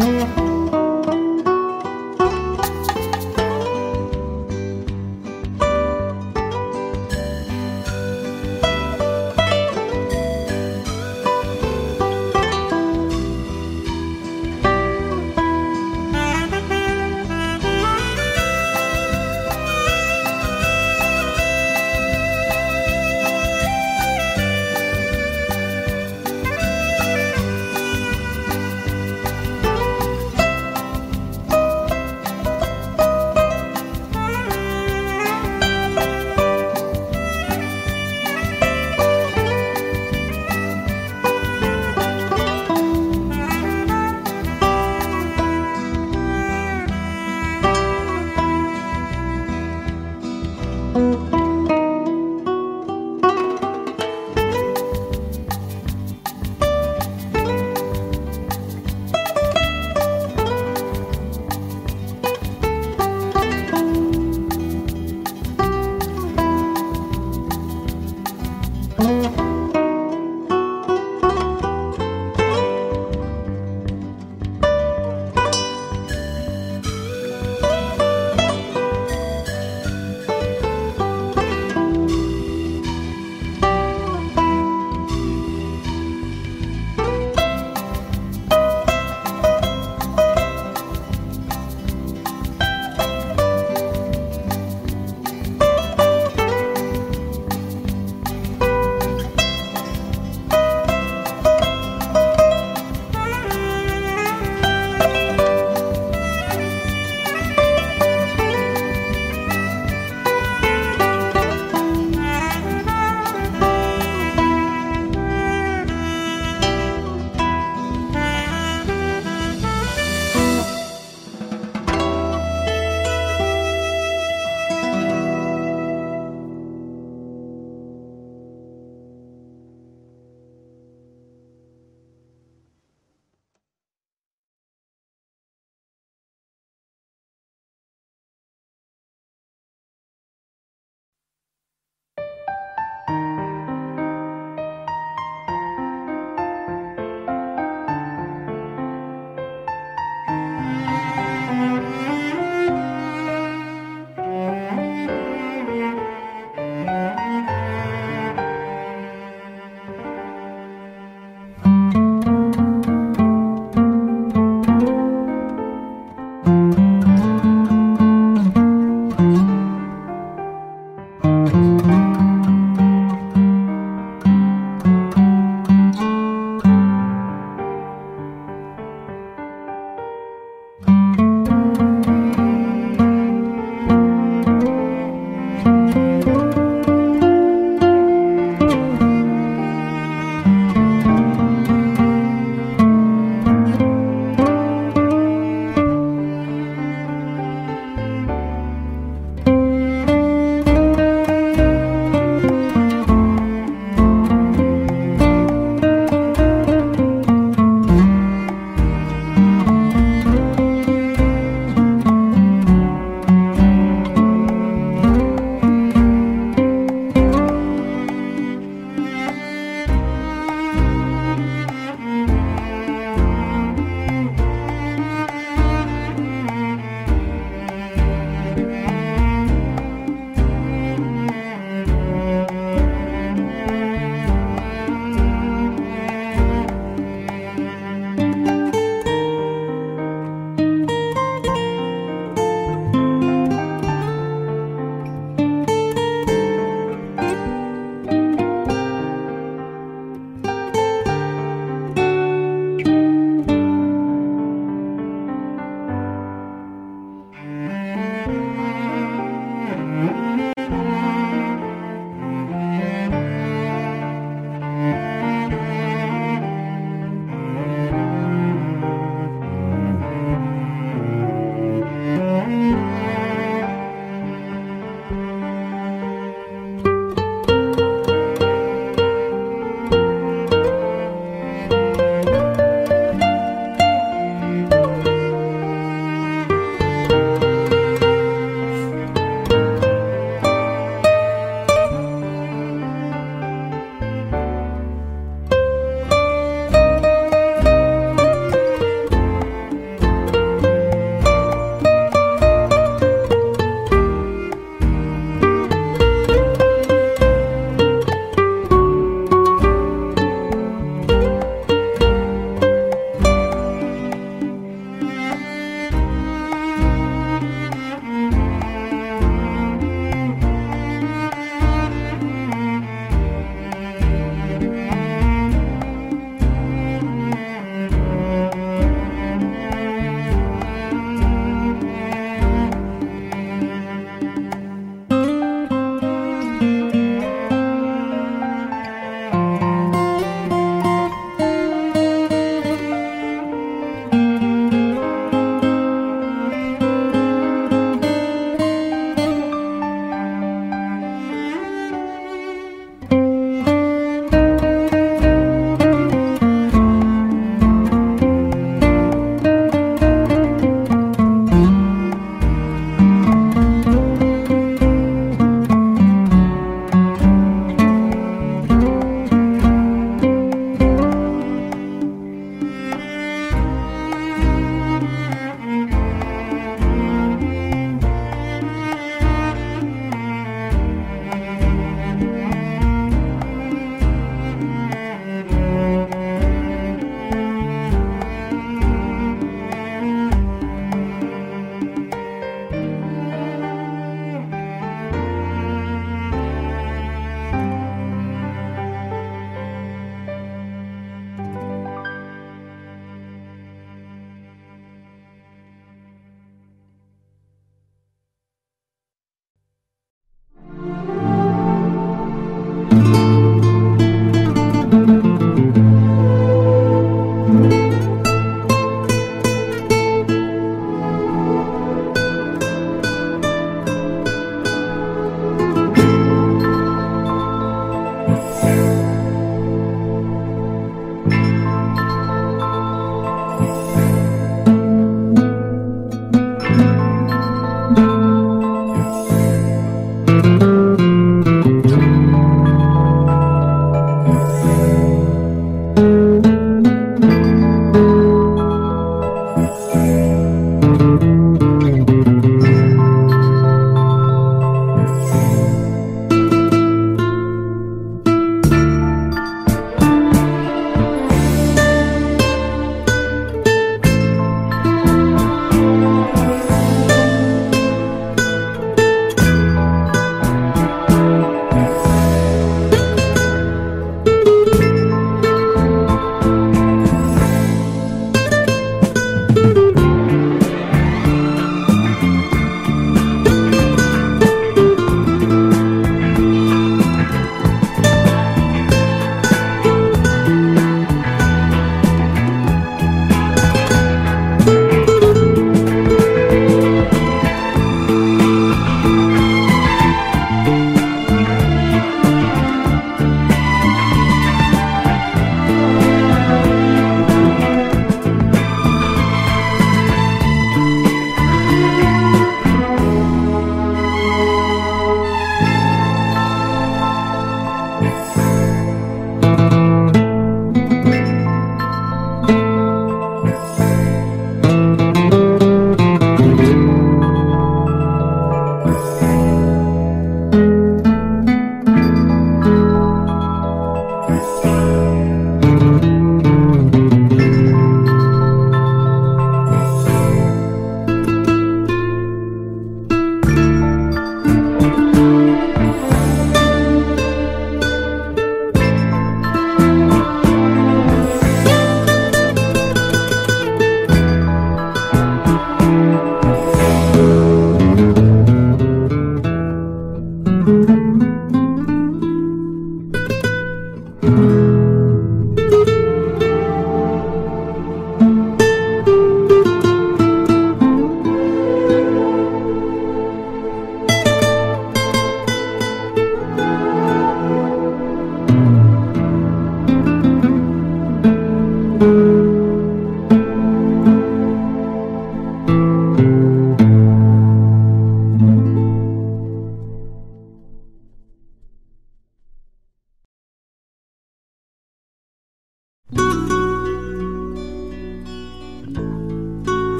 Mm-hmm.